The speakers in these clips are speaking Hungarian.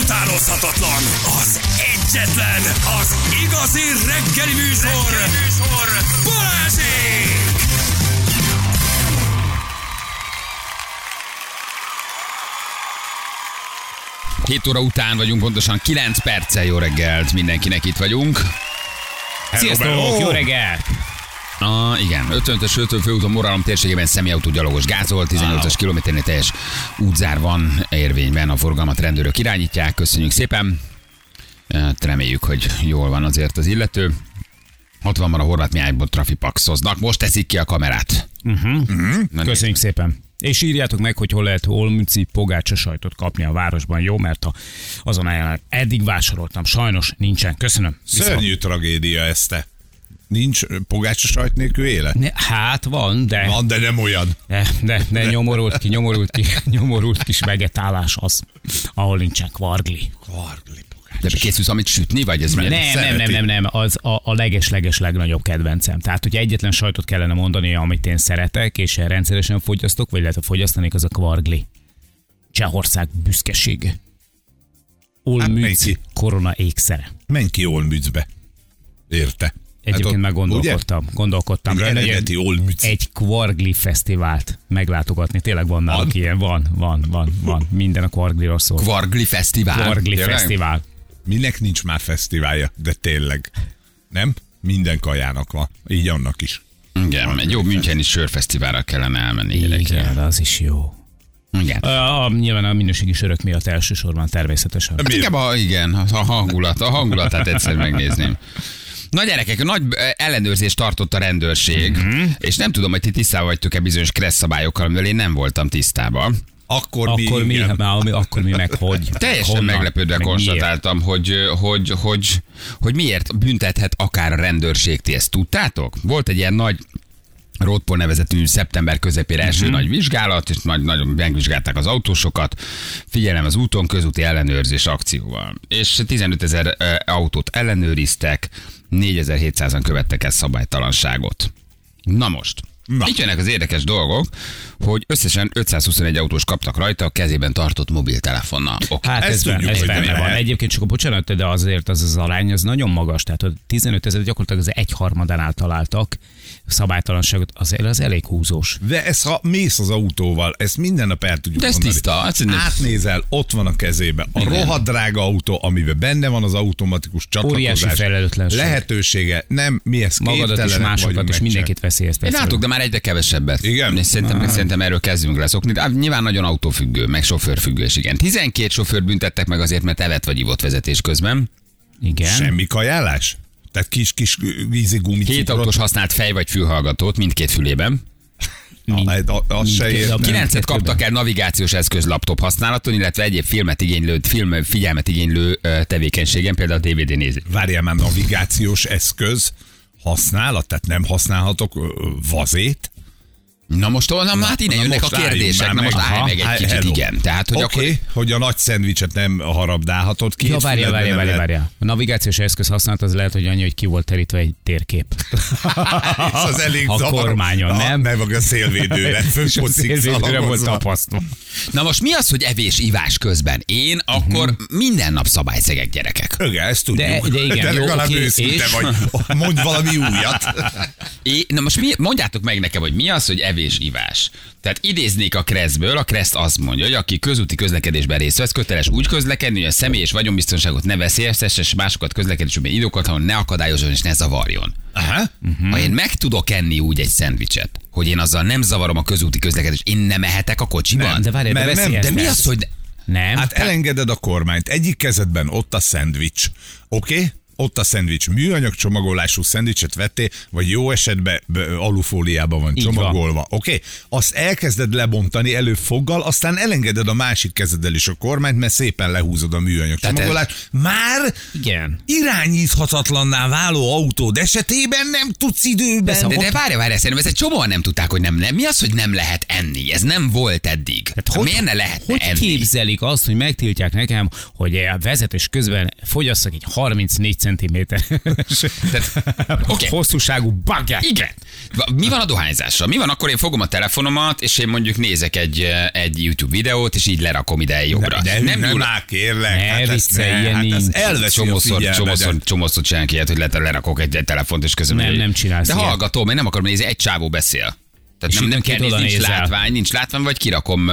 utánozhatatlan, az egyetlen, az igazi reggeli műsor, reggeli műsor. Balázsék! 7 óra után vagyunk, pontosan 9 perccel jó reggelt, mindenkinek itt vagyunk. Sziasztok, jó reggel! Ah, igen, 55-ös 50 főúton Moralom térségében személyautó gyalogos gázol, 18-as kilométernél teljes útzár van érvényben, a forgalmat rendőrök irányítják, köszönjük szépen. Hát reméljük, hogy jól van azért az illető. 60-ban a horvát miányból trafipaxoznak, most teszik ki a kamerát. Na, Köszönjük szépen. És írjátok meg, hogy hol lehet olmüci pogácsa sajtot kapni a városban, jó? Mert a, azon ajánlás eddig vásároltam, sajnos nincsen. Köszönöm. Viszont- Szörnyű tragédia ezt te. Nincs pogácsa sajt nélkül élet? Ne, hát van, de, Van, de nem olyan. de, de, de nyomorult ki, nyomorult ki, nyomorult kis vegetálás az, ahol nincsen kvargli. Kvargli De készülsz, amit sütni, vagy ez? Nem, nem, nem, szereti. nem, nem, az a, a leges-leges legnagyobb kedvencem. Tehát, hogyha egyetlen sajtot kellene mondani, amit én szeretek, és rendszeresen fogyasztok, vagy lehet, hogy fogyasztanék, az a kvargli. Csehország büszkesége. Menj ki. korona ékszere. Menj ki Olmützbe. Érte? Egyébként ott- meg gondolkodtam, gondolkodtam. Ugye? Én egy- Eredeti Olmütz. Egy kvargli fesztivált meglátogatni. Tényleg van náluk ilyen, van, van, van, van. Minden a kvargliról szól. Kvargli Fesztivál. Kvargli Tényleg? fesztivál. Minek nincs már fesztiválja, de tényleg. Nem? Minden kajának van. Így annak is. Igen, egy jó Müncheni sörfesztiválra kellene elmenni. Igen, az is jó. Igen. A, a, nyilván a minőségi sörök miatt elsősorban természetesen. Hát inkább a, igen, a hangulat, a hangulatát egyszer megnézném. Na gyerekek, nagy ellenőrzést tartott a rendőrség, Mhm. és nem tudom, hogy ti tisztában vagytok-e bizonyos kressz szabályokkal, amivel én nem voltam tisztában. Akkor, Akkor mi, már, mi, akkor mi meg hogy? Teljesen Honnan? meglepődve Meg konstatáltam, hogy, hogy, hogy, hogy miért büntethet akár a rendőrség. Ti ezt tudtátok? Volt egy ilyen nagy Roadpol nevezetű szeptember közepére első Mhm. nagy vizsgálat, és nagy, nagyon megvizsgálták az autósokat. Figyelem az úton közúti ellenőrzés akcióval. És 15 ezer autót ellenőriztek, 4700-an követtek el szabálytalanságot. Na most, Na. itt jönnek az érdekes dolgok, hogy összesen 521 autós kaptak rajta a kezében tartott mobiltelefonnal. Okay. Hát ez, tudjuk, ez hogy benne van. Egyébként csak a bocsánat, de azért az az arány az nagyon magas. Tehát a 15 ezer gyakorlatilag az egyharmadánál találtak szabálytalanságot, azért az elég húzós. De ez, ha mész az autóval, ezt minden nap el tudjuk De ez mondani. tiszta, hát szerintem- Átnézel, ott van a kezébe. A Igen. rohadt drága autó, amiben benne van az automatikus Óriási csatlakozás. felelőtlenség. Lehetősége, nem, mi ezt Magadat is, másokat és mindenkit veszélyeztetsz. Én látok, de már egyre kevesebbet. Igen? És szerintem, szerintem erről kezdünk leszokni. De hát nyilván nagyon autófüggő, meg sofőrfüggő, és igen. 12 sofőr büntettek meg azért, mert evett vagy ivott vezetés közben. Igen. Semmi kajálás? Tehát kis-kis vízi gumi Két autós használt fej vagy fülhallgatót mindkét fülében. Mind- se mindkét- értem. a- Kilencet kaptak el navigációs eszköz laptop használaton, illetve egyéb filmet igénylő, film figyelmet igénylő tevékenységen, például a DVD nézés. Várjál már, navigációs eszköz használat, tehát nem használhatok vazét? Na most, na, na hát innen na jönnek a kérdések, na most állj meg egy állj, kicsit, hello. igen. Tehát, hogy okay, akkor hogy a nagy szendvicset nem harabdálhatod ki. Ja, várja, várja, várja, várja. A navigációs eszköz használat az lehet, hogy annyi, hogy ki volt terítve egy térkép. Ez az elég A zavaros. kormányon, nem? Nem, meg a szélvédőre. És a szélvédőre volt tapasztva. Na most mi az, hogy evés, ivás közben? Én akkor minden nap szabályszegek gyerekek. Igen, ezt tudjuk. De- de igen, de jó, legalább őszinte és? vagy. Mondj valami újat. É, na most mi, mondjátok meg nekem, hogy mi az, hogy evés, ivás. Tehát idéznék a Kresszből, a Kressz azt mondja, hogy aki közúti közlekedésben részt vesz, köteles úgy közlekedni, hogy a személy és vagyonbiztonságot ne veszélyeztesse, és másokat közlekedésben időkat, hanem ne akadályozon és ne zavarjon. Aha. Ha én meg tudok enni úgy egy szendvicset, hogy én azzal nem zavarom a közúti közlekedést, én nem mehetek a kocsiban? Nem, De várj, de nem, de mi az, hogy... Nem? Hát elengeded a kormányt. Egyik kezedben ott a szendvics. Oké? Okay? Ott a szendvics. Műanyag csomagolású szendvicset vettél, vagy jó esetben be- alufóliában van Így csomagolva. Oké? Okay? Azt elkezded lebontani előfoggal, aztán elengeded a másik kezeddel is a kormányt, mert szépen lehúzod a műanyag Tehát ez- csomagolást. Már Igen. irányíthatatlanná váló autód esetében nem tudsz időben. Persze, De, de várj, várj, szerintem ez egy csomóan nem tudták, hogy nem, nem. Mi az, hogy nem lehet enni? Ez nem volt eddig. Tehát hogy- Miért ne lehetne Hogy enni? képzelik azt, hogy megtiltják nekem, hogy a vezetés közben fogyasszak egy 34 centiméter. oké. Hosszúságú baget. Igen. Mi van a dohányzással? Mi van akkor én fogom a telefonomat, és én mondjuk nézek egy, egy YouTube videót, és így lerakom ide jobbra. De, de nem, nem nyúl- már kérlek. Ne hát ezt viccelj, ilyen hát nincs. elveszi a Csomószor, csomószor, csomószor csinálnak ilyet, hogy le- lerakok egy, egy telefont, és közben... Nem, nem csinálsz De ilyet. hallgatom, én nem akarom nézni, egy csávó beszél. Tehát És nem, nem kell nézni, nincs nézel. látvány, nincs látvány, vagy kirakom,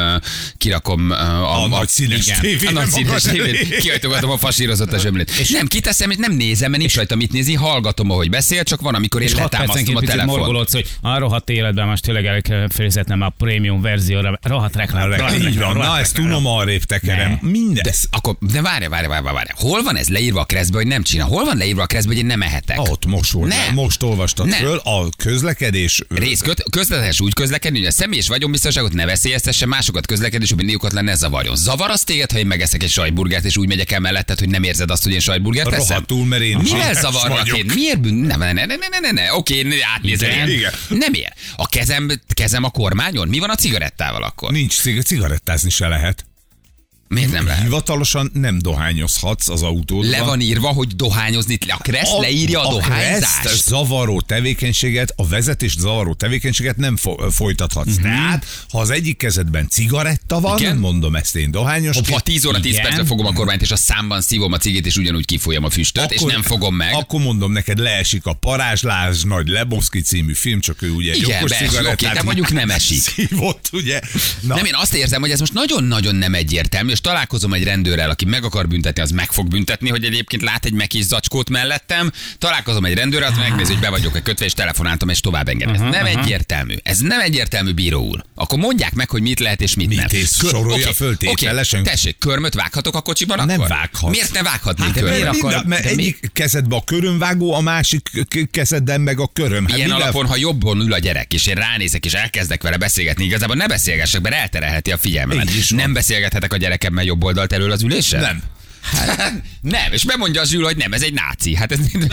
kirakom a, A nagy színes tévére a nagy színes tévét, kihajtogatom a fasírozott a zsömlét. És nem kiteszem, nem nézem, mert nincs rajta mit nézni, hallgatom, ahogy beszél, csak van, amikor én És 6 letámasztom a telefon. morgolódsz, hogy a rohadt életben most tényleg el kell fizetnem a prémium verzióra. Rohadt reklám. Így van, na ezt tudom arrébb tekerem. Ne. Mindez. Akkor, de várj, várj, várj, várj. Hol van ez leírva a keresztbe, hogy nem csinál? Hol van leírva a keresztbe, hogy én nem ehetek? Ott most volt. Most olvastad Nem. föl a közlekedés. Rész köt, közlekedés úgy közlekedni, hogy a személyes vagyonbiztonságot ne veszélyeztesse, másokat közlekedés, hogy indíkokat ne zavarjon. Zavar az téged, ha én megeszek egy sajtburgert, és úgy megyek el melletted, hogy nem érzed azt, hogy én sajtburgert teszem? Rohadtul, mert én Mivel zsíres zavarlak vagyok. én? Miért bűn? Nem, ne, ne, ne, ne, ne, ne. Oké, átnézem. Igen. Igen. Nem ér. A kezem, kezem a kormányon? Mi van a cigarettával akkor? Nincs cig- cigarettázni se lehet. Miért nem lehet? Hivatalosan nem dohányozhatsz az autódban. Le van írva, hogy dohányozni, a kereszt leírja a, a dohányzást. kereszt zavaró tevékenységet, a vezetés zavaró tevékenységet nem fo- folytathatsz. Uh-huh. Tehát, ha az egyik kezedben cigaretta van. Igen. mondom ezt én dohányos, Ha 10 óra 10 Igen. percre fogom a kormányt, és a számban szívom a cigit, és ugyanúgy kifolyam a füstöt, és nem fogom meg. Akkor mondom neked, leesik a Parázslás nagy Leboszki című film, csak ő ugye egy Igen, beesik, cigarettát oké, de mondjuk nem esik. Szívott, ugye? Na, Nem, én azt érzem, hogy ez most nagyon-nagyon nem egyértelmű, és találkozom egy rendőrrel, aki meg akar büntetni, az meg fog büntetni, hogy egyébként lát egy mekis zacskót mellettem. Találkozom egy rendőrrel, az megnézi, hogy be vagyok-e kötve, és telefonáltam, és tovább engem. Ez nem egyértelmű. Ez nem egyértelmű, bíró úr. Akkor mondják meg, hogy mit lehet és mit, Mit nem. és sorolja föl tételesen? oké, Tessék, körmöt vághatok a kocsiban Nem akkor? vághatsz. Miért ne vághatnék Hát körmöt? miért akar- mert de mi- egyik kezedben a körömvágó, a másik kezedben meg a köröm. Hát Ilyen alapon, ha jobban ül a gyerek, és én ránézek, és elkezdek vele beszélgetni, igazából ne beszélgessek, mert elterelheti a figyelmemet. Nem beszélgethetek a gyerekemmel jobb oldalt elől az ülésen? Nem. Hát, nem, és bemondja az Zsül, hogy nem, ez egy náci. Hát ez... Nem.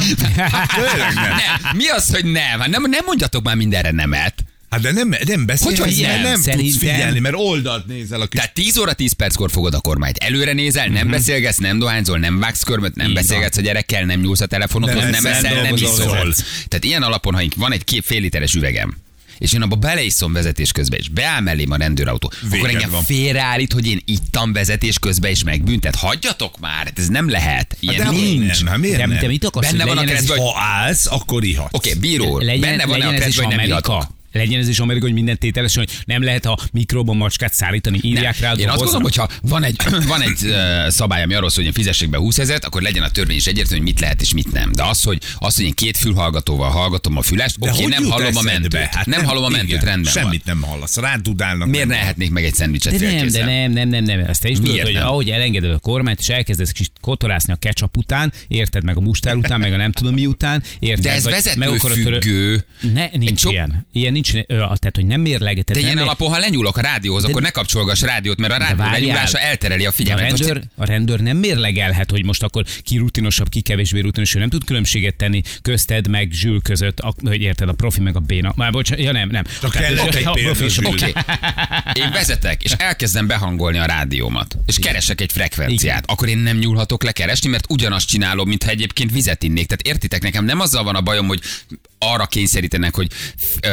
nem. Mi az, hogy nem? Hát nem, nem mondjatok már mindenre nemet. Hát de nem, nem beszélsz, Hogy, nem? nem tudsz Szerintem- figyelni, mert oldalt nézel a kis Tehát 10 óra 10 perckor fogod a kormányt. Előre nézel, nem beszélgetsz, nem dohányzol, nem vágsz körmöt, nem Így beszélgetsz a gyerekkel, nem nyúlsz a telefonodhoz, Nem nem, eszel, nem iszol. Tehát ilyen alapon, ha van egy két fél literes üvegem, és én abba beleiszom vezetés közben, és beáll mellém a rendőrautó, Véged akkor engem van. félreállít, hogy én ittam vezetés közben, és megbüntet. Hagyjatok már, hát ez nem lehet. Ilyen de nincs. Nem, hát miért De, nem? de mit akarsz, Benne van a is- hogy- Ha állsz, akkor ihatsz. Oké, okay, bíró, legyen, benne van a keresztbe, hogy nem ihatok. Legyen ez is Amerika, hogy minden tételesen, hogy nem lehet a mikróban macskát szállítani, írják rá Én azt gondolom, hogy ha van egy, van egy uh, szabály, ami arról szól, hogy én fizessek be 20 ezeret, akkor legyen a törvény is egyértelmű, hogy mit lehet és mit nem. De az, hogy, az, hogy én két fülhallgatóval hallgatom a fülest, oké, hogy nem jut hallom a mentőt. Hát nem, hallom a mentőt, rendben Semmit van. nem hallasz. Rádudálnak. Miért ne nem ehetnék meg egy szendvicset De nem, de nem, nem, nem, nem. Ezt te is tudod, hogy nem? ahogy elengeded a kormányt, és elkezdesz kis kotorászni a ketchup után, érted meg a mustár után, meg a nem tudom mi után, érted? De ez vezetőfüggő. Ne, nincs ilyen. Ilyen nincs, ö, tehát hogy nem mérleget. De ilyen alapon, ha lenyúlok a rádióhoz, akkor ne kapcsolgass rádiót, mert a rádió várjál. lenyúlása eltereli a A figyelmet. Most rendőr, a rendőr nem mérlegelhet, hogy most akkor ki rutinosabb, ki kevésbé rutinos, ő nem tud különbséget tenni közted meg Zsül között, a, hogy érted, a profi meg a béna. Már bocsánat, ja nem, nem. Csak kellett a egy profi példa, a-. Oké. Én vezetek, és elkezdem behangolni a rádiómat, és keresek egy frekvenciát. Akkor én nem nyúlhatok le keresni, mert ugyanazt csinálom, mintha egyébként vizet innék. Tehát értitek, nekem nem azzal van a bajom, hogy arra kényszerítenek, hogy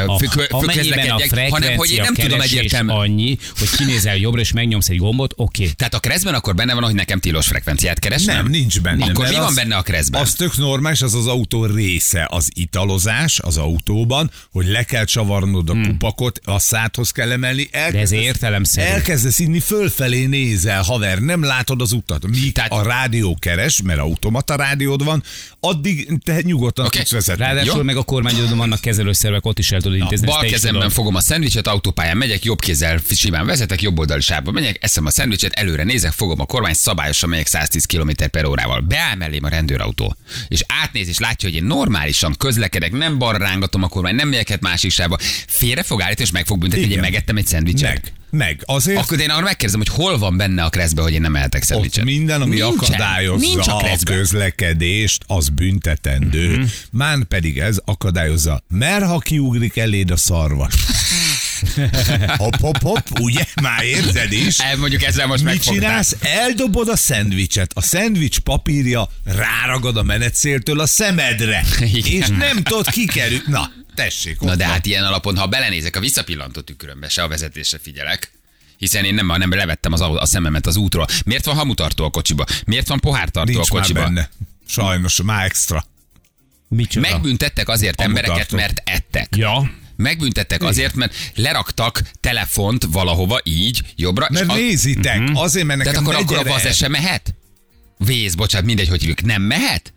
A, kö- amennyiben a hanem hogy én nem tudom egyértelműen. annyi, hogy kinézel jobbra és megnyomsz egy gombot, oké. Tehát a keresztben akkor benne van, hogy nekem tilos frekvenciát keresnem? Nem, nincs benne. Akkor mi van benne a keresztben? Az tök normális, az az autó része, az italozás az autóban, hogy le kell csavarnod a kupakot, a szádhoz kell emelni. Hmm. ez elkezdesz- értelemszerű. Elkezdesz inni, fölfelé nézel, haver, nem látod az utat. Míg Tehát- a rádió keres, mert automata rádiód van, addig te nyugodtan Oké. tudsz vezetni. Ráadásul Jó. meg a kormányodon vannak kezelőszervek, ott is el tudod intézni. Bal kezemben fogom a szendvicset, autópályán megyek, jobb kézzel simán vezetek, jobb oldali sávba megyek, eszem a szendvicset, előre nézek, fogom a kormány, szabályosan megyek 110 km per órával. Beáll mellém a rendőrautó, és átnéz, és látja, hogy én normálisan közlekedek, nem balra rángatom a kormány, nem megyek át másik sávba. Félre fog állítani, és meg fog büntetni, hogy én megettem egy szendvicset. Meg. Meg. Azért Akkor én arra megkérdezem, hogy hol van benne a kreszbe, hogy én nem ehetek ott szendvicset. minden, ami Nincsen. akadályozza Nincs a a közlekedést, az büntetendő. Mhm. Mán pedig ez akadályozza, mert ha kiugrik eléd a szarvas. Hopp, hopp, hopp, ugye? Már érzed is. El, mondjuk ezzel most Mit megfogtál. csinálsz? Eldobod a szendvicset. A szendvics papírja ráragad a menetszéltől a szemedre. Igen. És nem tudod kikerülni. Na, tessék. Na de van. hát ilyen alapon, ha belenézek a visszapillantó tükrömbe, se a vezetésre figyelek, hiszen én nem, nem levettem az, a szememet az útról. Miért van hamutartó a kocsiba? Miért van pohártartó Nincs a már kocsiba? benne. Sajnos, már extra. Micsoda? Megbüntettek azért Hamutartó. embereket, mert ettek. Ja. Megbüntettek azért, mert leraktak telefont valahova így, jobbra, Mert és a, nézitek, azért, mert tehát nekem akkor, akkor a vaz se mehet? Vész, bocsánat, mindegy, hogy hívjuk, nem mehet?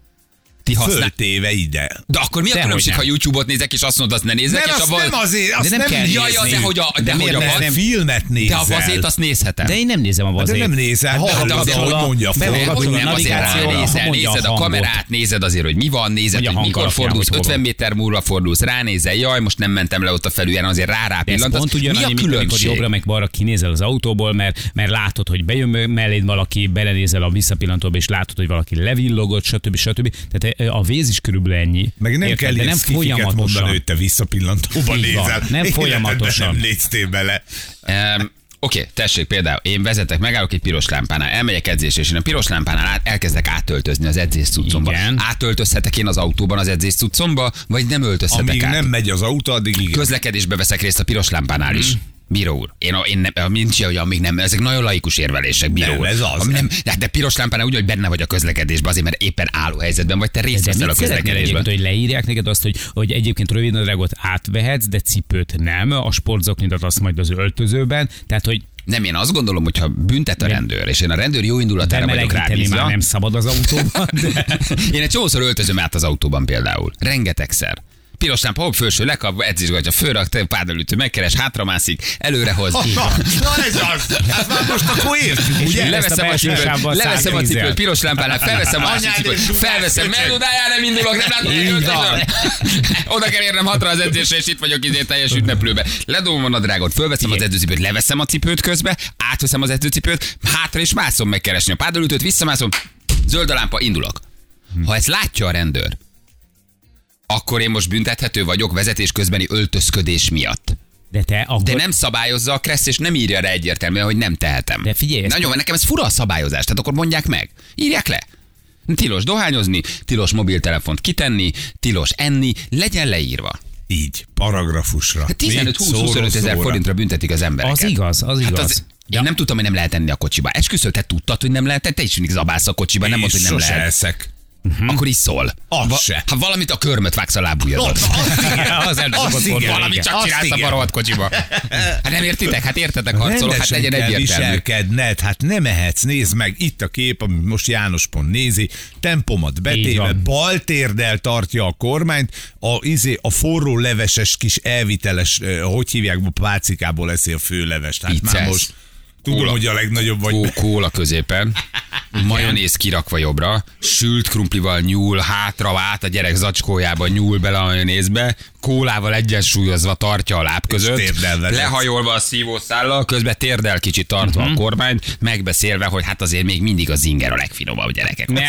Ti használ... föltéve ide. De akkor mi a Dehogy különbség, nem. ha YouTube-ot nézek, és azt mondod, azt ne nézek, Nem, és azt a nem azért, azt nem nem, kell Ja, ja, de hogy a, de, De hogy a nem filmet nézel. de a vazét azt nézhetem. De én nem nézem a de vazét. nem nézel, Hát hallod, azért, hogy a- mondja fel. hogy nem a azért ránézel, a nézed a kamerát, nézed azért, hogy mi van, nézed, a hogy mikor fordulsz, hogy hol 50 van. méter múlva fordulsz, ránézel, jaj, most nem mentem le ott a felülján, azért rá rá De pillantasz. pont Mi a ugyanannyi, mint amikor különbség? jobbra meg balra kinézel az autóból, mert, mert látod, hogy bejön melléd valaki, belenézel a visszapillantóba, és látod, hogy valaki levillogott, stb. stb. Tehát a véz is körülbelül ennyi. Meg nem Érted? kell nem folyamatosan. mondani, hogy te visszapillantóba nézel. Nem folyamatosan. Nem néztél bele. Um, Oké, okay, tessék például, én vezetek, megállok egy piros lámpánál, elmegyek edzésre, és én a piros lámpánál át, elkezdek átöltözni az edzés cuccomba. Igen. Átöltözhetek én az autóban az edzés cuccomba, vagy nem öltözhetek Amíg át? nem megy az autó, addig igen. Közlekedésbe veszek részt a piros lámpánál is. Bíró úr, én, én nem, nincs hogy amíg nem, ezek nagyon laikus érvelések, bíró Nem, úr. ez az. Ami nem, de, de piros lámpánál úgy, hogy benne vagy a közlekedésben, azért, mert éppen álló helyzetben vagy, te részt De veszel a közlekedésben. hogy leírják neked azt, hogy, hogy egyébként rövidnadrágot átvehetsz, de cipőt nem, a sportzoknidat azt majd az öltözőben, tehát hogy Nem, én azt gondolom, hogy ha büntet a rendőr, és én a rendőr jó indulatára vagyok rábízva, már nem szabad az autóban, de Én egy csomószor öltözöm át az autóban például. Rengetegszer. Piros lámpa, hopp, felső, lekap, edzésgatja, fölrak, pádalütő, megkeres, hátramászik, előrehoz. Na, na ez az! Hát már most akkor értjük, ugye? a Leveszem a belső cipőt, leveszem a 110-el. cipőt, piros lámpánál, felveszem a másik cipőt, felveszem, megodájál, nem indulok, nem látom. Oda kell érnem hatra az edzésre, és itt vagyok izé teljes ünneplőbe. Ledobom a drágot, fölveszem az edzőcipőt, leveszem a cipőt közbe, átveszem az edzőcipőt, hátra és mászom megkeresni a pádolütőt, visszamászom, zöld a lámpa, indulok. Ha ezt látja a rendőr, akkor én most büntethető vagyok vezetés közbeni öltözködés miatt. De te akkor... De nem szabályozza a Kressz, és nem írja rá egyértelműen, hogy nem tehetem. De figyelj, ezt- Nagyon, nekem ez fura a szabályozás, tehát akkor mondják meg. Írják le. Tilos dohányozni, tilos mobiltelefont kitenni, tilos enni, legyen leírva. Így, paragrafusra. Hát Még 15-20-25 ezer szóró-szóra. forintra büntetik az embereket. Az igaz, az igaz. Hát az, én nem tudtam, hogy nem lehet enni a kocsiba. Esküszöl, te tudtad, hogy nem lehet, te is mindig zabálsz a kocsiba, nem Én mondod, hogy nem lehet. eszek. Uh-huh. Akkor is szól. Az se. Ha valamit a körmöt vágsz a lábujjadon. Az igen, Az azt igen, Valamit csak azt csinálsz a barolt kocsiba. Hát nem értitek? Hát értetek, harcolok, hát legyen egyértelmű. viselkedned, hát nem mehetsz, nézd meg, itt a kép, amit most János pont nézi, tempomat betéve, bal térdel tartja a kormányt, a, izé, a forró leveses kis elviteles, eh, hogy hívják, pácikából eszi a főlevest. Hát már Vicces. most tudom, Kóla. hogy a legnagyobb vagy. Kó, kóla középen, majonéz kirakva jobbra, sült krumplival nyúl hátra át a gyerek zacskójába, nyúl bele a majonézbe, kólával egyensúlyozva tartja a láb között, lehajolva a szívószállal, közben térdel kicsit tartva uh-huh. a kormányt, megbeszélve, hogy hát azért még mindig az inger a legfinomabb gyerekek. Ne.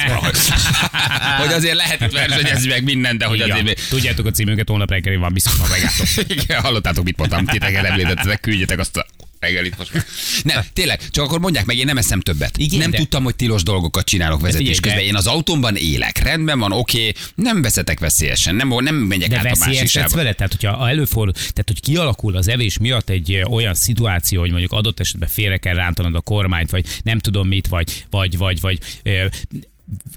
Hogy, azért lehet versenyezni meg minden, de hogy Igen. azért még... Tudjátok a címünket, holnap reggelig van, biztos ma megálltok. Igen, hallottátok, mit mondtam, titeket említettetek, küldjetek azt a reggelit most. Nem, tényleg, csak akkor mondják meg, én nem eszem többet. Igen, nem de- tudtam, hogy tilos dolgokat csinálok vezetés figyelj, de- közben. Én az autómban élek, rendben van, oké, nem veszetek veszélyesen, nem, nem megyek De át a másik veszélyeztetsz sávba. vele? Tehát, hogyha előfordul, tehát, hogy kialakul az evés miatt egy olyan szituáció, hogy mondjuk adott esetben félre kell rántanod a kormányt, vagy nem tudom mit, vagy, vagy, vagy, vagy ö,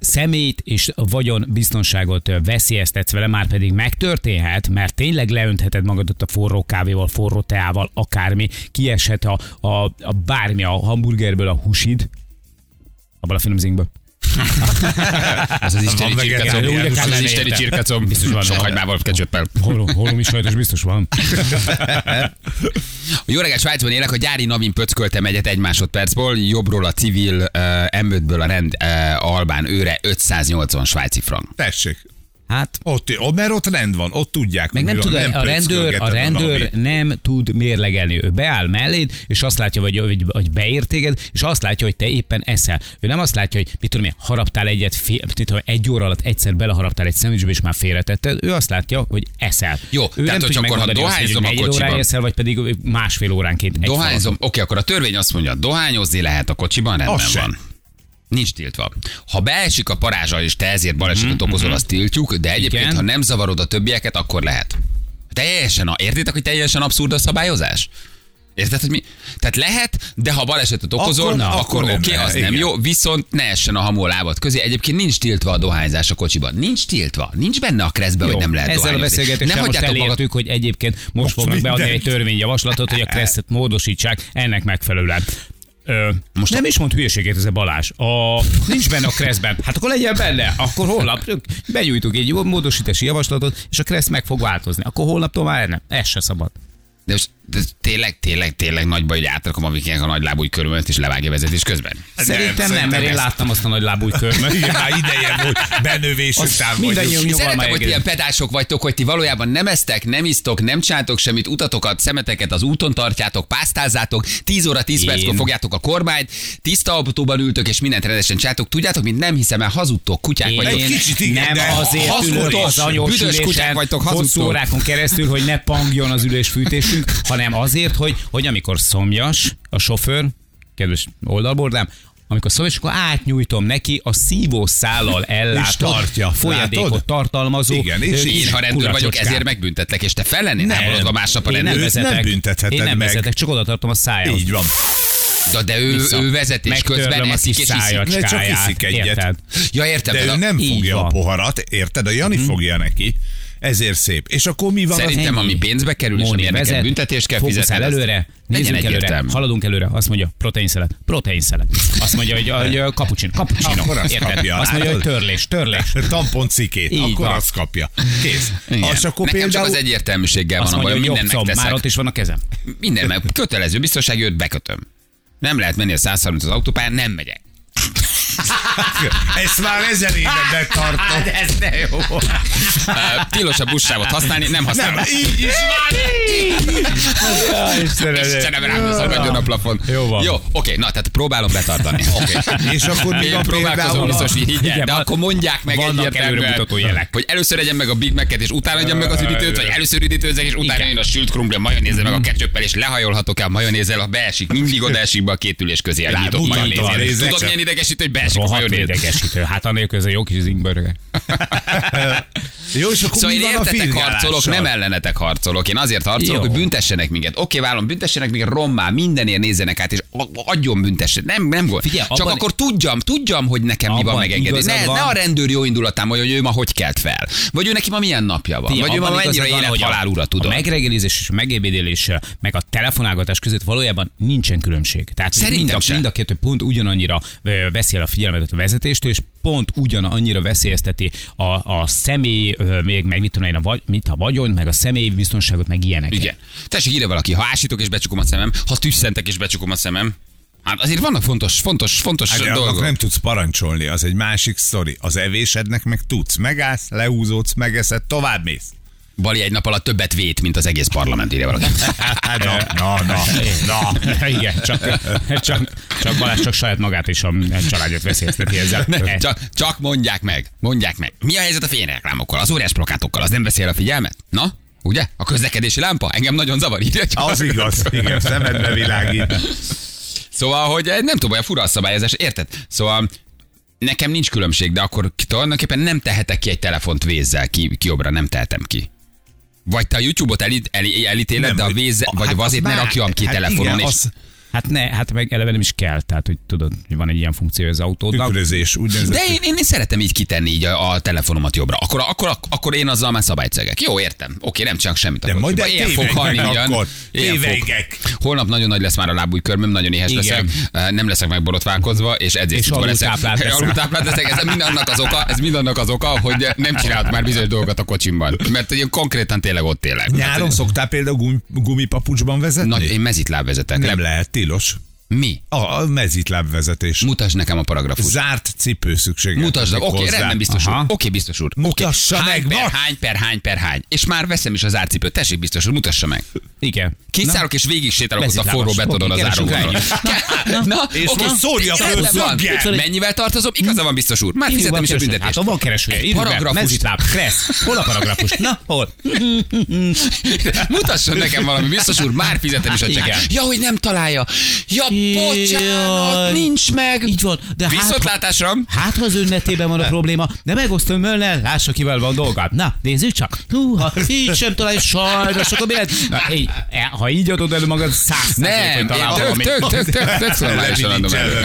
szemét és vagyon biztonságot veszélyeztetsz vele, már pedig megtörténhet, mert tényleg leöntheted magadat a forró kávéval, forró teával, akármi, kieshet a, a, a bármi a hamburgerből a húsid, abban a finomzinkből. Az az isteni vegetariánus, Az az isteni értem. csirkecom. Biztos van, Sok hagymával, kecsöppel. Holom, holom is sajtos biztos van. Jó reggelt, Svájcban élek, a gyári navin pöcköltem egyet egy másodpercból, jobbról a civil, uh, M5-ből a rend uh, albán őre 580 svájci frank. Tessék. Hát Ott, ott, mert ott rend van, ott tudják. meg nem tud, a rendőr, a rendőr Gabi. nem tud mérlegelni. Ő beáll melléd, és azt látja, hogy, hogy, hogy beér téged, és azt látja, hogy te éppen eszel. Ő nem azt látja, hogy mit tudom én, haraptál egyet, fél, mit tudom, egy óra alatt egyszer beleharaptál egy szendvicsbe, és már félretetted. Ő azt látja, hogy eszel. Jó, ő tehát, nem hogy tudja akkor, ha azt, hogy dohányzom a kocsiban- eszel, vagy pedig másfél óránként. Dohányzom, oké, akkor a törvény azt mondja, dohányozni lehet a kocsiban, rendben van. Nincs tiltva. Ha beesik a parázsa, és te ezért balesetet okozol, azt tiltjuk, de egyébként, Igen. ha nem zavarod a többieket, akkor lehet. Teljesen, a, értitek, hogy teljesen abszurd a szabályozás? Érted, hogy mi? Tehát lehet, de ha balesetet okozol, Akkor- akkor, akkor akkor nem oké, lehet, az nem igen. jó, viszont ne essen a hamó lábad közé. Egyébként nincs tiltva a dohányzás a kocsiban. Nincs tiltva. Nincs benne a kreszbe, hogy nem lehet Ezzel a dohányozni. beszélgetéssel nem most elértük, magad... hogy egyébként most fognak beadni egy törvényjavaslatot, hogy a kresszet módosítsák ennek megfelelően. Ö, most nem is mond hülyeségét ez a Balázs. A, nincs benne a kresszben. Hát akkor legyen benne. Akkor holnap benyújtuk egy jó módosítási javaslatot, és a kressz meg fog változni. Akkor holnaptól már nem. Ez se szabad. De, most, de tényleg, tényleg, tényleg nagy baj, hogy átrakom a vikinek a nagy lábúj körülmet és levágja vezetés közben. Szerintem nem, szerintem mert én ezt- láttam azt a nagy lábúj körmet. Igen, már ideje volt, benövés után vagyunk. Szeretem, hogy ilyen pedások vagytok, hogy ti valójában nem esztek, nem isztok, nem csináltok semmit, utatokat, szemeteket az úton tartjátok, pásztázzátok, 10 óra 10 Én- perckor fogjátok a kormányt, tiszta autóban ültök, és mindent rendesen csináltok. Tudjátok, mint nem hiszem el, hazudtok, kutyák vagytok. Kicsit igen, nem azért ülök az anyós büdös kutyák vagytok, hazudtok. órákon keresztül, hogy ne pangjon az ülésfűtésünk, hanem azért, hogy, hogy amikor szomjas a sofőr, kedves oldalbordám, amikor szomjas, akkor átnyújtom neki a szívószállal ellátott, tartja, folyadékot látod? tartalmazó Igen, és Én, ha rendőr vagyok, ezért megbüntetlek, és te fel lennél másnap a Én nem rendőr. Nem vezetek. büntetheted Én nem meg. vezetek, csak oda tartom a szájához. Így van. De, de ő, Vissza. ő vezetés Megtörlöm közben a eszik és iszik. De csak iszik egyet. Érted? Ja, értem. De ő a- nem fogja a poharat, érted? A Jani fogja neki. Ezért szép. És akkor mi van? az- Szerintem, ennyi. ami pénzbe kerül, és Móni amiért neked vezet, büntetést kell fizetni. előre, nézzünk előre, egyértelmű. haladunk előre, azt mondja proteinszelet, proteinszelet. Azt mondja, hogy, hogy a kapucsin, cappuccino. Akkor azt Érted? kapja, Azt mondja, hogy törlés, törlés. tampon cikét, Így akkor van. azt kapja. Kész. Igen. És akkor Nekem például... csak az egyértelműséggel Azt van a mondja, bajom, hogy mindennek jobb már ott is van a kezem. Minden, meg kötelező biztonsági őt bekötöm. Nem lehet menni a 130 az autópályán, nem megyek. Ezt már ezer éve betartom. ez de jó. Tilos a buszsávot használni, nem használom. Nem, így is Istenem, rám szagadjon a plafon. Jó van. Jó, oké, na, tehát próbálom betartani. Oké. És akkor Én van próbálkozom biztos, hogy de van- akkor mondják meg egyértelműen, hogy először egyen meg a Big Mac-et, és utána egyen meg az üdítőt, vagy először üdítőzek, és utána jön a sült krumpli, a majonézzel, meg a ketchuppel, és lehajolhatok el a majonézzel, ha beesik, mindig odaesik be a két ülés közé, a Rá nyitott mutatva a majonézzel. Tudod, milyen idegesítő, hogy a Rohadt majonéz. idegesítő. Hát anélkül ez a jó kis zingberge. Jó, és akkor Szóval mi én van a értetek harcolok, nem ellenetek harcolok. Én azért harcolok, Jó. hogy büntessenek minket. Oké, vállom, büntessenek minket rommá, mindenért nézzenek át, és a- adjon büntessen. Nem, nem gond. Figyelj, Csak abban- akkor tudjam, tudjam, hogy nekem mi van Abban megengedni. Ne, van. ne a rendőr jó indulatán, hogy ő ma hogy kelt fel. Vagy ő neki ma milyen napja van. Figyelj, Vagy ő ma mennyire élet hogy a- halál ura, tudod. A megregelizés és a megébédélés, meg a telefonálgatás között valójában nincsen különbség. Tehát hogy Szerintem mind a, mind a kettő pont ugyanannyira veszi el a figyelmet a vezetéstől, és pont ugyanannyira veszélyezteti a, a személy, még meg mit tudom én, a, vagy, mit a vagyon, meg a személy biztonságot, meg ilyenek. Igen. Tessék ide valaki, ha ásítok és becsukom a szemem, ha tüsszentek és becsukom a szemem, Hát azért vannak fontos, fontos, fontos Hát, dolgok. nem tudsz parancsolni, az egy másik sztori. Az evésednek meg tudsz. Megállsz, leúzódsz, megeszed, tovább mész. Bali egy nap alatt többet vét, mint az egész parlament, ide valaki. Na, na, na, na. Igen, csak, csak, csak Balázs csak saját magát és a családját veszélyezteti ezzel. Ne, csak, csak mondják meg, mondják meg. Mi a helyzet a fényreklámokkal, az óriás plakátokkal, az nem veszi el a figyelmet? Na, ugye? A közlekedési lámpa engem nagyon zavar, írja csak. Az igaz, igen, szemedbe világít. Szóval, hogy nem tudom, olyan fura a szabályozás, érted? Szóval nekem nincs különbség, de akkor tulajdonképpen nem tehetek ki egy telefont vézzel, ki, ki jobbra nem tehetem ki. Vagy te a YouTube-ot elit, el, elítéled, Nem, de a véz, hát vagy az azért ne már- rakjam ki hát telefonon, igen, és az- Hát ne, hát meg eleve nem is kell, tehát hogy tudod, hogy van egy ilyen funkció az autódnak. Tükrözés, úgynevezett. De én, én, én szeretem így kitenni így a, a telefonomat jobbra. Akkor, akkor, akkor én azzal már szabálycegek. Jó, értem. Oké, nem csinálok semmit. De majd Ilyen fog halni ugyan. Tévegek. Holnap nagyon nagy lesz már a lábújkörmöm, nagyon éhes leszek. Eh, Nem leszek megborotválkozva, és edzés És tudva leszek. Alultáplált leszek. Ez mind annak az oka, ez mind annak az oka, hogy nem csinálok már bizonyos dolgokat a kocsimban. Mert ugye konkrétan tényleg ott élek. Nyáron szoktál például gum, gumipapucsban vezetni? Nagy, én mezitláb vezetek. nem Le- lehet, tilos. Mi? A, a mezitlábvezetés. Mutasd nekem a paragrafust. Zárt cipő szükséges. Mutasd, oké, okay, rendben biztos úr. Aha. Oké, okay, biztos úr. Mutassa hány meg, per, most! hány per, hány per, hány. És már veszem is az árcipőt. Tessék, biztos úr, mutassa meg. Igen. Kiszállok és végig sétálok ott a forró betonon az áróvonalon. rá. Na, És oké, most szórja föl szöggel. Mennyivel tartozom? Igaza van, biztos úr. Már fizetem is a büntetést. Hát, van keresője. Paragrafust. Mezitláb, kressz. Hol a paragrafus? Na, hol? Mutasson nekem valami, biztos úr, már fizetem is a csekket. Ja, hogy nem találja. Ja, bocsánat, nincs meg. Így van. De hát, Viszontlátásra. Hát, ha az önnetében van a probléma, de megosztom önnel, lássa kivel van dolgám. Na, nézzük csak. Hú, ha így sem találja, sajnos, akkor mi lesz? Na, így, e, ha így adod elő magad, száz Nem, tök, tök, tök, tök, tök normálisan adom elő.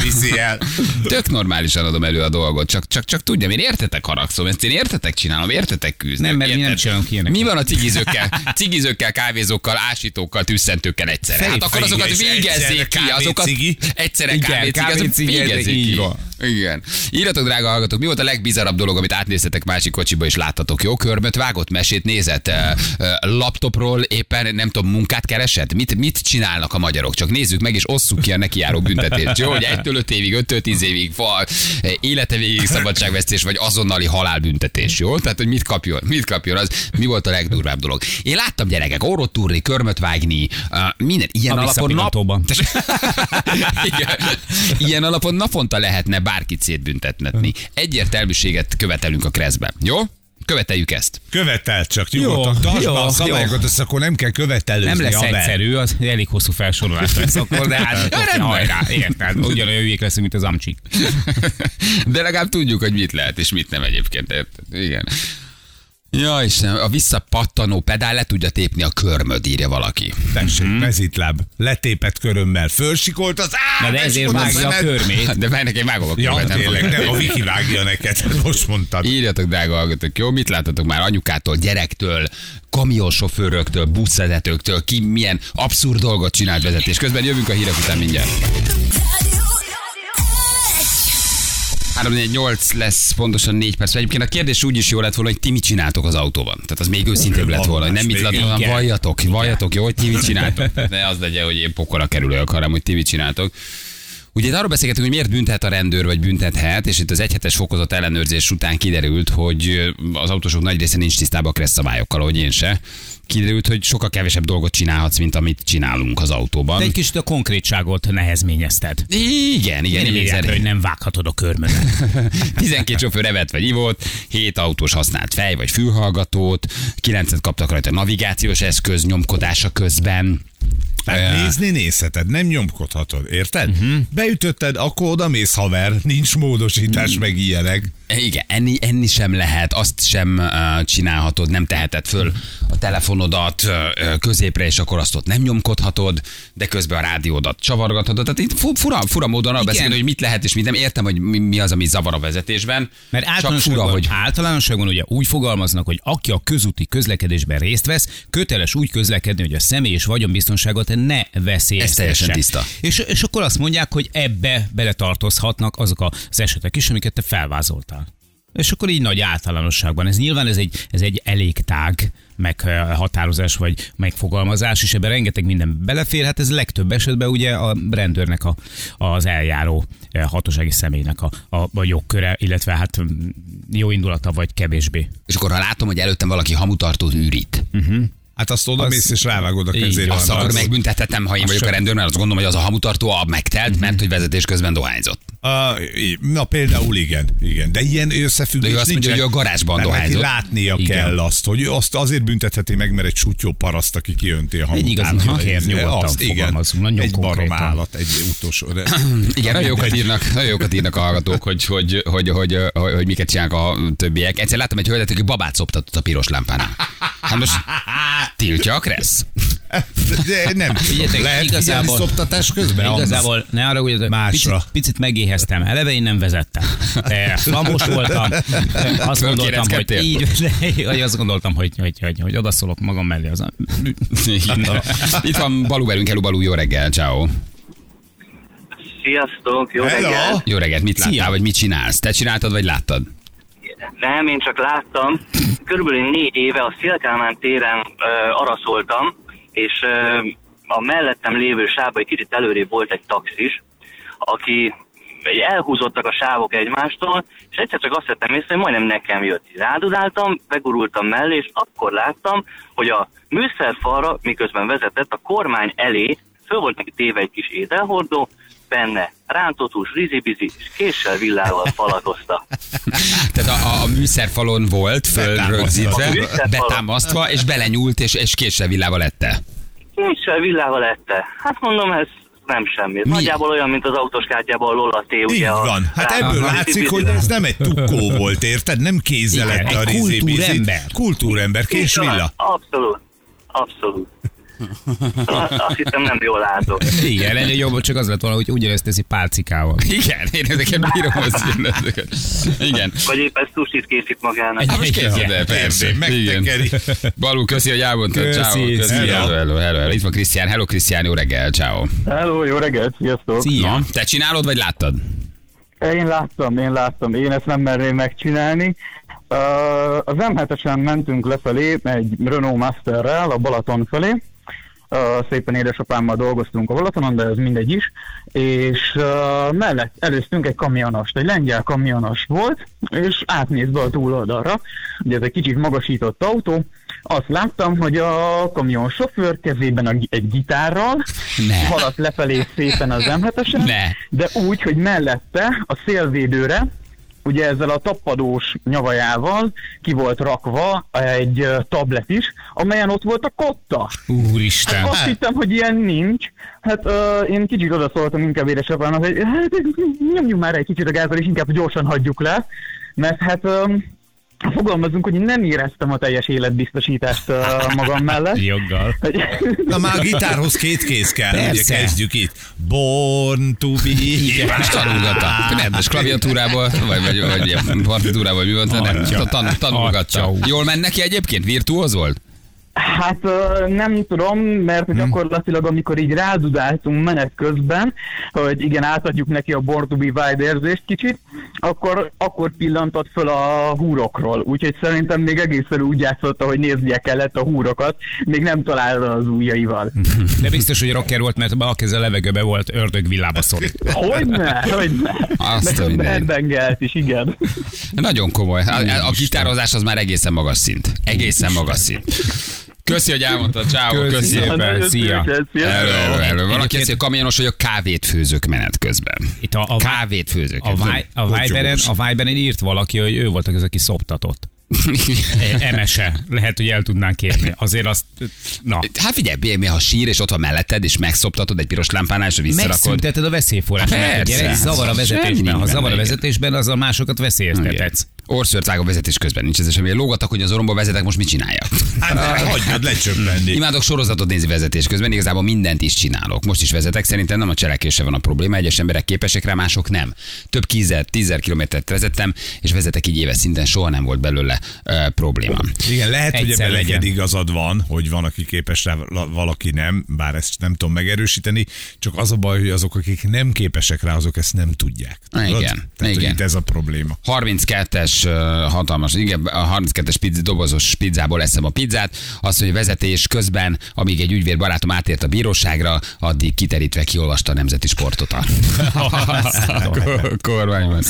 Tök normálisan adom elő a dolgot, csak, csak, csak tudjam, én értetek haragszom, ezt én értetek csinálom, értetek küzdök. Nem, mert mi nem csinálunk ilyeneket. Mi van a cigizőkkel, cigizőkkel, kávézókkal, ásítókkal, tüsszentőkkel egyszerre? Hát akkor azokat végezzék ki, azokat cigi. egyszerre Igen, kávé, cigi, így van. Igen. Írjatok, drága hallgatók, mi volt a legbizarabb dolog, amit átnéztetek másik kocsiba és láttatok, jó? Körmöt vágott, mesét nézett, laptopról éppen, nem tudom, munkát keresett? Mit, mit csinálnak a magyarok? Csak nézzük meg, és osszuk ki a nekiáró büntetést, jó? Hogy 1 5 évig, 5 10 évig, fa, élete végig szabadságvesztés, vagy azonnali halálbüntetés, jó? Tehát, hogy mit kapjon, mit kapjon, az mi volt a legdurvább dolog. Én láttam gyerekek, orrot túrni, körmöt vágni, minden ilyen A alapon nap. Igen. Ilyen alapon naponta lehetne bárkit szétbüntetni. Egyértelműséget követelünk a kreszben. Jó? Követeljük ezt. Követel csak, nyugodtan. Tartsd a jó. szabályokat, ezt akkor nem kell követelőzni. Nem lesz haver. egyszerű, az elég hosszú felsorolás lesz akkor, de hát Rendben. hajrá, érted? Ugyanolyan hülyék leszünk, mint az amcsik. De legalább tudjuk, hogy mit lehet és mit nem egyébként. Érted? Igen. Ja, Istenem, a visszapattanó pedál le tudja tépni a körmöd, írja valaki. Tessék, mezitláb, letépett körömmel, fölsikolt az Na de ezért vágja a körmét. De várj, én vágom a Ja, körmet, nem tényleg, nem, a Viki vágja neked, most mondtad. Írjatok, drága hallgatók, jó? Mit láttatok már anyukától, gyerektől, kamionsofőröktől, buszvezetőktől, ki milyen abszurd dolgot csinált vezetés. Közben jövünk a hírek után mindjárt. 348 lesz pontosan 4 perc. Egyébként a kérdés úgy is jó lett volna, hogy ti mit csináltok az autóban. Tehát az még őszintébb lett volna, hogy nem mit láttam, hanem valljatok, valljatok, jó, hogy ti mit csináltok. Ne az legyen, hogy én pokora kerülök, hanem hogy ti mit csináltok. Ugye itt arról beszélgetünk, hogy miért büntet a rendőr, vagy büntethet, és itt az egyhetes fokozott ellenőrzés után kiderült, hogy az autósok nagy része nincs tisztában a kressz szabályokkal, hogy én se. Kiderült, hogy sokkal kevesebb dolgot csinálhatsz, mint amit csinálunk az autóban. De egy kicsit a konkrétságot nehezményezted. Igen, igen, Én írják, hogy nem vághatod a körmödet. 12 sofőr evett vagy ivott, 7 autós használt fej vagy fülhallgatót, 9 kaptak rajta navigációs eszköz nyomkodása közben. Tehát Eh, nézni nézheted, nem nyomkodhatod, érted? Uh-huh. Beütötted, akkor oda mész haver, nincs módosítás, meg ilyenek. Igen, enni, enni sem lehet, azt sem uh, csinálhatod, nem teheted föl a telefonodat uh, középre, és akkor azt ott nem nyomkodhatod, de közben a rádiódat csavargathatod. Tehát itt fu- fura, fura módon arra beszélni, hogy mit lehet és mit nem. Értem, hogy mi, mi az, ami zavar a vezetésben. Mert általánosságban, fura, hogy általánosságban ugye úgy fogalmaznak, hogy aki a közúti közlekedésben részt vesz, köteles úgy közlekedni, hogy a személy és vagyonbiztonságot ne veszélyeztesse. Ez teljesen tiszta. És, és akkor azt mondják, hogy ebbe beletartozhatnak azok az esetek is, amiket te felvázoltál. És akkor így nagy általánosságban. Ez nyilván ez egy, ez egy elég tág meghatározás vagy megfogalmazás, és ebben rengeteg minden belefér. Hát ez legtöbb esetben ugye a rendőrnek a, az eljáró eh, hatósági személynek a, a, a jogköre, illetve hát mm, jó indulata vagy kevésbé. és akkor ha látom, hogy előttem valaki hamutartót űrít, Hát azt oda mész és rávágod a kezére. azt akkor megbüntethetem, ha én vagyok a rendőr, mert azt gondolom, hogy az a hamutartó a megtelt, mert hogy vezetés közben dohányzott. Uh, na például igen, igen. De ilyen összefüggés De ő azt mondja, nincsen. hogy ő a garázsban dohányzott. látnia Igen. kell azt, hogy azt azért büntetheti meg, mert egy sutyó paraszt, aki kiönti a hamut. Egy igazi hakér, nyugodtan igen. nagyon Egy barom állat, egy utolsó. de- Igen, nagyon jókat írnak, nagyon jókat írnak a hallgatók, hogy, hogy, hogy, hogy, hogy, hogy miket csinálnak a többiek. Egyszer láttam egy hölgyet, aki babát szoptatott a piros lámpánál. Hát most tiltja a kressz. De nem. Figyeljetek, Lehet igazából- igazából, szoptatás közben? Igazából ne arra, hogy Másra. picit, picit megéheztem. Eleve én nem vezettem. De Flamos voltam. Azt gondoltam, hogy így, hogy azt gondoltam, hogy, hogy, hogy, hogy odaszólok magam mellé. Az a... Itt van Baluberünk, hello Balú, jó reggel, ciao. Sziasztok, jó Hello. reggelt! Jó reggelt, mit láttál, vagy mit csinálsz? Te csináltad, vagy láttad? Nem, én csak láttam. Körülbelül négy éve a Szélkámán téren ö, araszoltam, és a mellettem lévő sávban egy kicsit előrébb volt egy taxis, aki elhúzottak a sávok egymástól, és egyszer csak azt vettem észre, hogy majdnem nekem jött. Rádudáltam, begurultam mellé, és akkor láttam, hogy a műszerfalra, miközben vezetett, a kormány elé föl volt neki téve egy kis ételhordó, benne rántott hús, rizibizi, és késsel villával falatozta. Tehát a, a, műszerfalon volt fölrögzítve, betámasztva, és belenyúlt, és, és késsel villával ette. Késsel villával ette. Hát mondom, ez nem semmi. Ez Nagyjából olyan, mint az autós kártyában a Lola T, Így ugye? van. Hát rántott ebből látszik, hogy ez nem egy tukkó volt, érted? Nem kézzel lett a rizibizit. kultúrember. Kultúrember, késvilla. Abszolút. Abszolút. Azt hiszem nem jól látok. Igen, ennél jobb, csak az lett volna, hogy ugyanezt teszi pálcikával. Igen, én ezeket bírom az ezeket. Igen. Vagy éppen sushit készít magának. Egy- most kezdjed el, persze. Megtekeri. Balú, köszi, hogy elmondtad. Köszi, Ciao. Hello, hello, hello, hello. Itt van Krisztián. Hello, Krisztián, jó reggel. Ciao. Hello, jó reggelt, sziasztok! Szia. Na, te csinálod, vagy láttad? Én láttam, én láttam, én ezt nem merném megcsinálni. Uh, az M7-esen mentünk lefelé egy Renault Masterrel a Balaton felé. Szépen édesapámmal dolgoztunk a Balatonon, de ez mindegy is. És mellett előztünk egy kamionost, egy lengyel kamionos volt, és átnéz be a túloldalra. Ugye ez egy kicsit magasított autó. Azt láttam, hogy a kamion sofőr kezében a, egy gitárral Ne. haladt lefelé szépen az M7-esen, Ne. de úgy, hogy mellette a szélvédőre, ugye ezzel a tapadós nyavajával ki volt rakva egy tablet is, amelyen ott volt a kotta. Úristen. Hát azt hittem, hogy ilyen nincs. Hát uh, én kicsit odaszóltam inkább édesapámnak, hogy hát nyomjunk már egy kicsit a gázra, és inkább gyorsan hagyjuk le, mert hát um, fogalmazunk, hogy én nem éreztem a teljes életbiztosítást uh, magam mellett. Joggal. Na már a gitárhoz két kéz kell, ugye Persze. kezdjük itt. Born to be. Igen, és tanulgatta. Nem, most klaviatúrából, vagy, vagy, vagy ilyen partitúrából, vagy mi volt, nem, Atya. tan, tanulgatta. Atya. Jól ment neki egyébként? Virtuóz volt? Hát nem tudom, mert Hm. gyakorlatilag amikor így rádudáltunk menet közben, hogy igen, átadjuk neki a Born to be Wild érzést kicsit, akkor, akkor pillantott föl a húrokról. Úgyhogy szerintem még egészen úgy játszotta, hogy néznie kellett a húrokat, még nem találta az ujjaival. De biztos, hogy rocker volt, mert a keze levegőbe volt ördögvillába szorít. Hogyne, hogyne. Azt a mindenit. headbangelt is, igen. Nagyon komoly. A, a gitározás az már egészen magas szint. Egészen magas szint. Köszi, hogy elmondtad. Ciao, Köszi köszi. szépen. Szia. Hello, hello. Valaki Egyébként- azt, hogy kamionos vagyok, kávét főzök menet közben. Itt a, a, Kávét főzök. a, Vi- a, Viberen, a Viberen írt valaki, hogy ő volt az, aki szoptatott. E- Emese. Lehet, hogy el tudnánk kérni. Azért azt, na. Hát figyelj, mi, ha sír, és ott van melletted, és megszoptatod egy piros lámpánál, és visszarakod. Megszünteted a veszélyforrás. A Persze. gyerek zavar a vezetésben. Ha zavar a vezetésben, azzal másokat veszélyeztethetsz. Orszört vág a vezetés közben, nincs ez semmi. Lógatak, hogy az oromba vezetek, most mit csináljak? Hát hagyjad lecsöppenni. Imádok sorozatot nézni vezetés közben, igazából mindent is csinálok. Most is vezetek, szerintem nem a cselekvése van a probléma, egyes emberek képesek rá, mások nem. Több kízer, tízer kilométert vezettem, és vezetek így éves szinten, soha nem volt belőle uh, probléma. Igen, lehet, hogy Egyszer ebben neked legyen. igazad van, hogy van, aki képes rá, la- valaki nem, bár ezt nem tudom megerősíteni, csak az a baj, hogy azok, akik nem képesek rá, azok ezt nem tudják. Tudod? Igen, Tehát, hogy igen. itt ez a probléma. 32-es uh, hatalmas, igen, a 32-es pizza, dobozos pizzából eszem a pizzát. Azt mondja, vezetés közben, amíg egy ügyvéd barátom átért a bíróságra, addig kiterítve kiolvasta a nemzeti sportot a kormányban.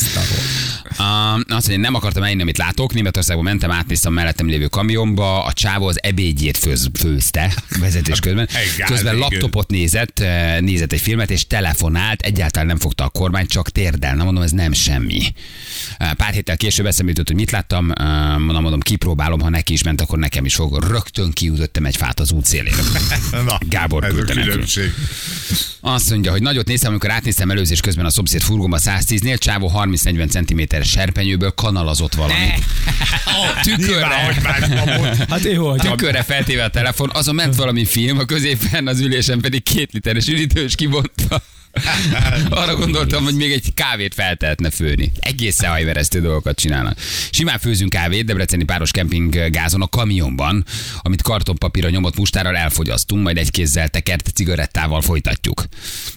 Azt mondja, nem akartam elinni, amit látok. Németországban mentem, átnéztem a mellettem lévő kamionba, a csávó az ebédjét főz, főzte vezetés közben. Közben laptopot nézett, nézett egy filmet, és telefonált, egyáltalán nem fogta a kormány, csak térdel. Na mondom, ez nem semmi. Pár héttel később eszembe jutott, hogy mit láttam, mondom, mondom, kipróbálom, ha neki is ment, akkor nekem is fog. Rögtön kiütöttem egy fát az út szélén. Na, Gábor küldte nekünk. Azt mondja, hogy nagyot néztem, amikor átnéztem előzés közben a szomszéd furgóba 110-nél, csávó 30-40 cm-es serpenyőből kanalazott valami. Tükörre, másban volt. Hát jó, hogy tükörre feltéve a telefon, azon ment valami film, a középen az ülésen pedig két literes üdítős kibonta. Arra gondoltam, hogy még egy kávét feltehetne főni. Egészen hajveresztő dolgokat csinálnak. Simán főzünk kávét Debreceni páros kemping gázon a kamionban, amit kartonpapírra nyomott mustárral elfogyasztunk, majd egy kézzel tekert cigarettával folytatjuk.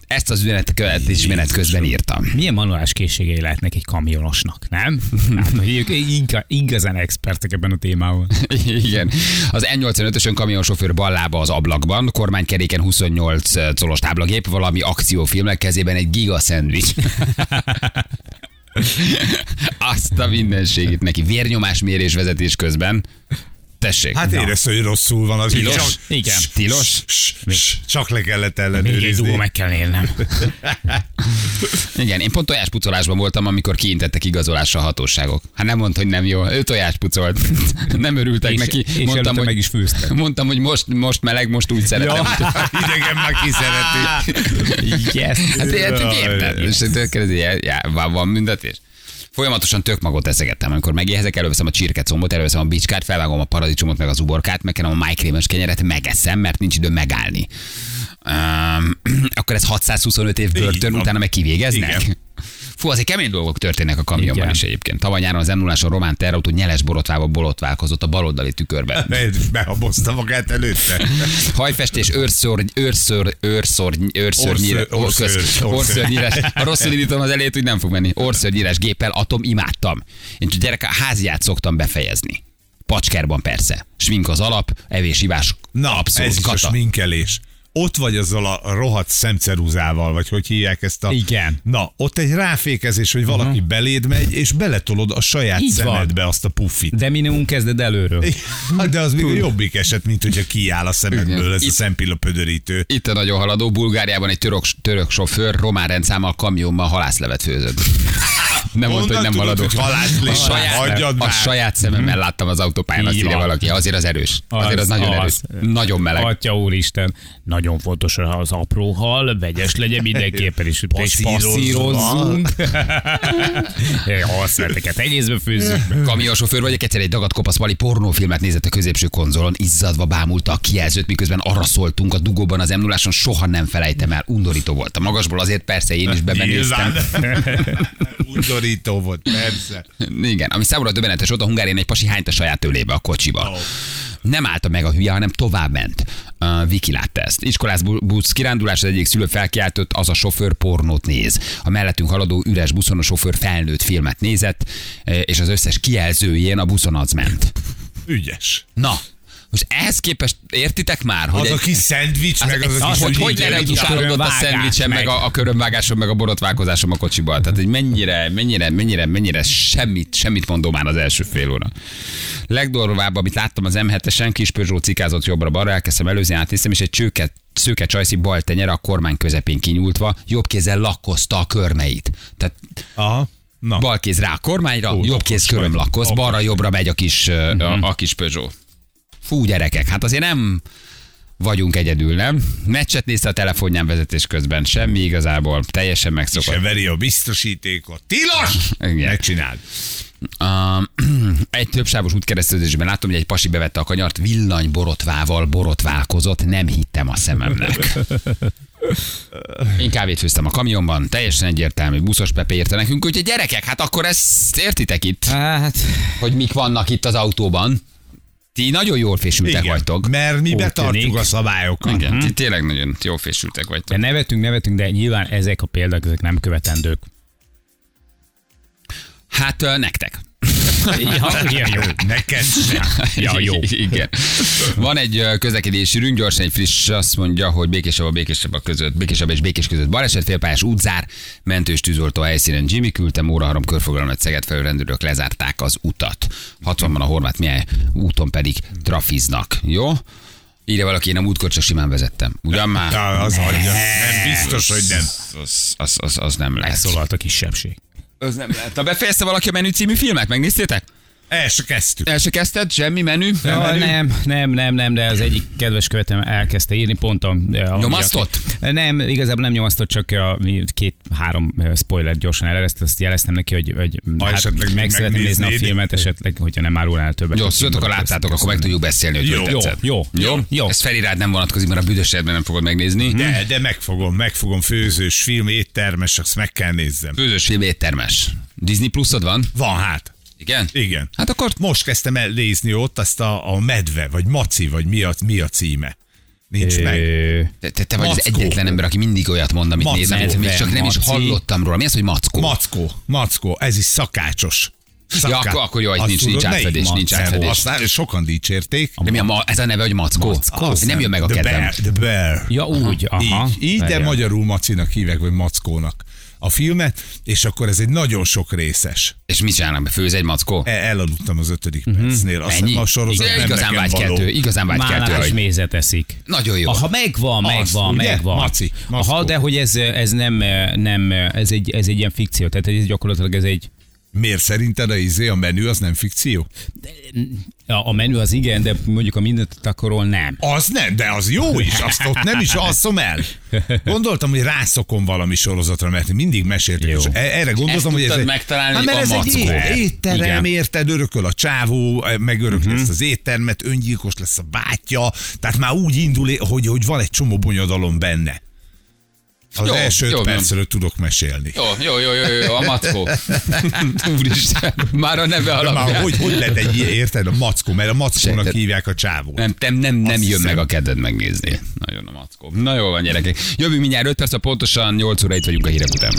Ezt az üzenet is menet közben írtam. Milyen manuális készségei lehetnek egy kamionosnak, nem? Hát, hogy ők inga- igazán expertek ebben a témában. Igen. Az N85-ösön kamionsofőr ballába az ablakban, kormánykeréken 28 colos táblagép, valami akciófilmek kezében egy giga szendvics. Azt a mindenségét neki. Vérnyomásmérés vezetés közben. Tessék. Hát érezte, hogy rosszul van az Tilos? Csak, Igen. Tilos? csak le kellett Még egy ellenőrizni. dugó meg kell élnem. Igen, én pont tojáspucolásban voltam, amikor kiintettek igazolásra a hatóságok. Hát nem mondta, hogy nem jó. Ő tojáspucolt. Nem örültek És- neki. és előtte meg is főzte. Mondtam, hogy most, most meleg, most úgy szeretem. Ja. Idegen már kiszereti. Yes. Hát Jaj. érted? És van, van büntetés? Folyamatosan tök magot eszegettem. Amikor megéhezek, előveszem a csirkecombot, előveszem a bicskát, felvágom a paradicsomot, meg az uborkát, megkenem a májkrémes kenyeret, megeszem, mert nincs idő megállni. Um, akkor ez 625 év börtön, utána meg kivégeznek? Igen. Fú, azért kemény dolgok történnek a kamionban Igen. is egyébként. Tavaly nyáron az m a román terrautó nyeles borotvával bolotválkozott a baloldali tükörben. Behabozta magát előtte. Hajfestés, őrször, őrször, őrször, őrszörnyire, Orször- orszőr- orszőr. orszörnyírás. Ha rosszul indítom az elét, úgy nem fog menni. Orszörnyírás géppel, atom, imádtam. Én csak gyerek, a háziát szoktam befejezni. Pacskárban persze. Smink az alap, evés, ivás, Na, abszolút ez is a kata. sminkelés. Ott vagy azzal a rohadt szemceruzával, vagy hogy hívják ezt a... Igen. Na, ott egy ráfékezés, hogy valaki uh-huh. beléd megy, és beletolod a saját Így van. szemedbe azt a puffit. De minimum kezded előről. De az még a jobbik eset, mint hogyha kiáll a szemedből ez a Itt- szempilla pödörítő. Itt a nagyon haladó, Bulgáriában egy török, török sofőr román rendszámmal kamionban halászlevet főzött. Nem mondta, hogy nem halászlé? a saját, a saját szememmel láttam az autópályán, azt írja valaki. Azért az erős. Azért az, nagyon erős. Nagyon meleg. Atya úristen, nagyon fontos, hogy az apró hal vegyes legyen mindenképpen, és, és passzírozzunk. Halszleteket egészbe főzzünk. Kamionsofőr vagyok, egyszer egy dagat kopasz vali pornófilmet nézett a középső konzolon, izzadva bámulta a kijelzőt, miközben arra szóltunk a dugóban az m soha nem felejtem el. Undorító volt a magasból, azért persze én is bebenéztem. Undorító volt, persze. Igen, ami számomra döbbenetes volt, a Hungárián egy pasi hányt a saját ölébe a kocsiba. Ó. Nem állta meg a hülye, hanem tovább ment. Uh, Viki látta ezt. Iskolász bu- busz kirándulás, az egyik szülő felkiáltott, az a sofőr pornót néz. A mellettünk haladó üres buszon a sofőr felnőtt filmet nézett, eh, és az összes kijelzőjén a buszon az ment. Ügyes. Na, most ehhez képest értitek már, hogy Az a egy- kis szendvics, meg az a az, kis hogy, hogy a szendvicsen, meg meg. a, a körömvágásom, meg a borotválkozásom a kocsiban. Tehát, hogy mennyire, mennyire, mennyire, mennyire semmit, semmit mondom már az első fél óra. Legdurvább, amit láttam az M7-esen, kis Peugeot cikázott jobbra-balra, elkezdtem előzni, átnéztem, és egy csőke, szőke csajszi bal tenyere a kormány közepén kinyúltva, jobb kézzel lakkozta a körmeit. Tehát Aha. Na. bal kéz rá a kormányra, Ó, jobb kéz köröm lakkoz, balra-jobbra megy a kis, uh, a, a kis Peugeot. Fú, gyerekek, hát azért nem vagyunk egyedül, nem? Meccset nézte a telefonján vezetés közben, semmi igazából, teljesen Se megszokott. veri a biztosítékot. Tilos! Igen. Ne csináld. Uh, egy többsávos útkeresztezésben láttam, hogy egy pasi bevette a kanyart, villanyborotvával borotválkozott, nem hittem a szememnek. Én kávét főztem a kamionban, teljesen egyértelmű, buszos Pepe érte nekünk, úgyhogy gyerekek, hát akkor ezt értitek itt, Hát, hogy mik vannak itt az autóban. Ti nagyon jól fésültek Igen, vagytok. mert mi Úgy betartjuk tűnik. a szabályokat. Igen, ti tényleg nagyon jól fésültek vagytok. de nevetünk, nevetünk, de nyilván ezek a példák, ezek nem követendők. Hát nektek. Ja, jó. Neked sem. Ja, jó. Igen. Van egy közlekedési ürünk, gyorsan egy friss, azt mondja, hogy békésebb a békésebb a között, békésebb és békés között baleset, félpályás útzár, mentős tűzoltó helyszínen Jimmy küldte, óra 3 körforgalmat Szeged felől rendőrök lezárták az utat. 60-ban a Horváth milyen úton pedig trafiznak. Jó? Írja valaki, én a múltkor csak simán vezettem. Ugyan már? Ja, az adja. Nem biztos, hogy nem. Az, az, az, az nem lesz. Megszólalt a kisebbség. Az nem lehet. Na befejezte valaki a menü című filmet? Megnéztétek? El se kezdtük. El se kezdted? Semmi menü? Ja, menü? nem, nem, nem, nem, de az egyik kedves követem elkezdte írni pont a... a Nyomasztott? A, nem, igazából nem nyomasztott, csak a két-három spoiler gyorsan eleresztett, azt jeleztem neki, hogy, hogy hát, esetleg meg szeretném nézni a filmet, esetleg, hogyha nem árul el többet. Jó, a szültök, ha filmről, láttátok, akkor meg tudjuk beszélni, hogy Jó, jó, jó, jó. jó. Ez Feri rád nem vonatkozik, mert a büdös nem fogod megnézni. De, de megfogom, megfogom főzős film, éttermes, azt meg kell nézzem. Főzős film éttermes. Disney pluszod van? Van hát. Igen? Igen. Hát akkor Most kezdtem el nézni ott azt a, a medve, vagy maci, vagy mi a, mi a címe. Nincs meg. Ö, te, te, te vagy az Mackó. egyetlen ember, aki mindig olyat mond, amit Mackó. nézem, még csak nem is Maci. hallottam róla. Mi az, hogy mackó? Mackó, mackó, ez is szakácsos. Ja, akkor- akkor jó, hogy Azt nincs- nincs átfedés, nincs mackó? átfedés. Aztán sokan dicsérték. De mi a ma, ez a neve, hogy mackó? Az nem jön meg a The kedvem. Bear, the bear. Ja, úgy, aha. Így, így de magyarul macinak hívek, vagy mackónak a filmet, és akkor ez egy nagyon sok részes. És mit csinálnak be? Főz egy mackó? E- Elaludtam az ötödik percnél. Azt Ennyi? a sorozat Igen, nem igazán vágykeltő, igazán vágykeltő. Málás hogy- mézet eszik. Nagyon jó. Aha, megvan, Azt, megvan, ugye? megvan. Maci, mackó. Aha, de hogy ez, ez nem, nem ez, egy, ez egy ilyen fikció, tehát ez gyakorlatilag ez egy, Miért szerinted a, izé, a menü az nem fikció? a, a menü az igen, de mondjuk a mindent takarol nem. Az nem, de az jó is, azt ott nem is alszom el. Gondoltam, hogy rászokom valami sorozatra, mert mindig meséltek. Jó. E- erre gondoltam, hogy ez egy, megtalálni, hát, mert a ez egy mackó. é- étterem, érted, örököl a csávó, megörök Mhm. uh-huh. lesz az éttermet, öngyilkos lesz a bátyja, tehát már úgy indul, hogy, hogy van egy csomó bonyodalom benne. Az Jó, első öt jó, percről tudok mesélni. Jó, jó, jó, jó, jó, a mackó. Úristen, már a neve De már alapján. hogy, hogy lehet egy ilyen, érted, a mackó, mert a mackónak Sejted. hívják a csávót. Nem, nem, nem, nem jön hiszem. meg a kedved megnézni. Nagyon a mackó. Na jó van, gyerekek. Jövünk mindjárt 5 perc, a pontosan 8 óra itt vagyunk a hírek után.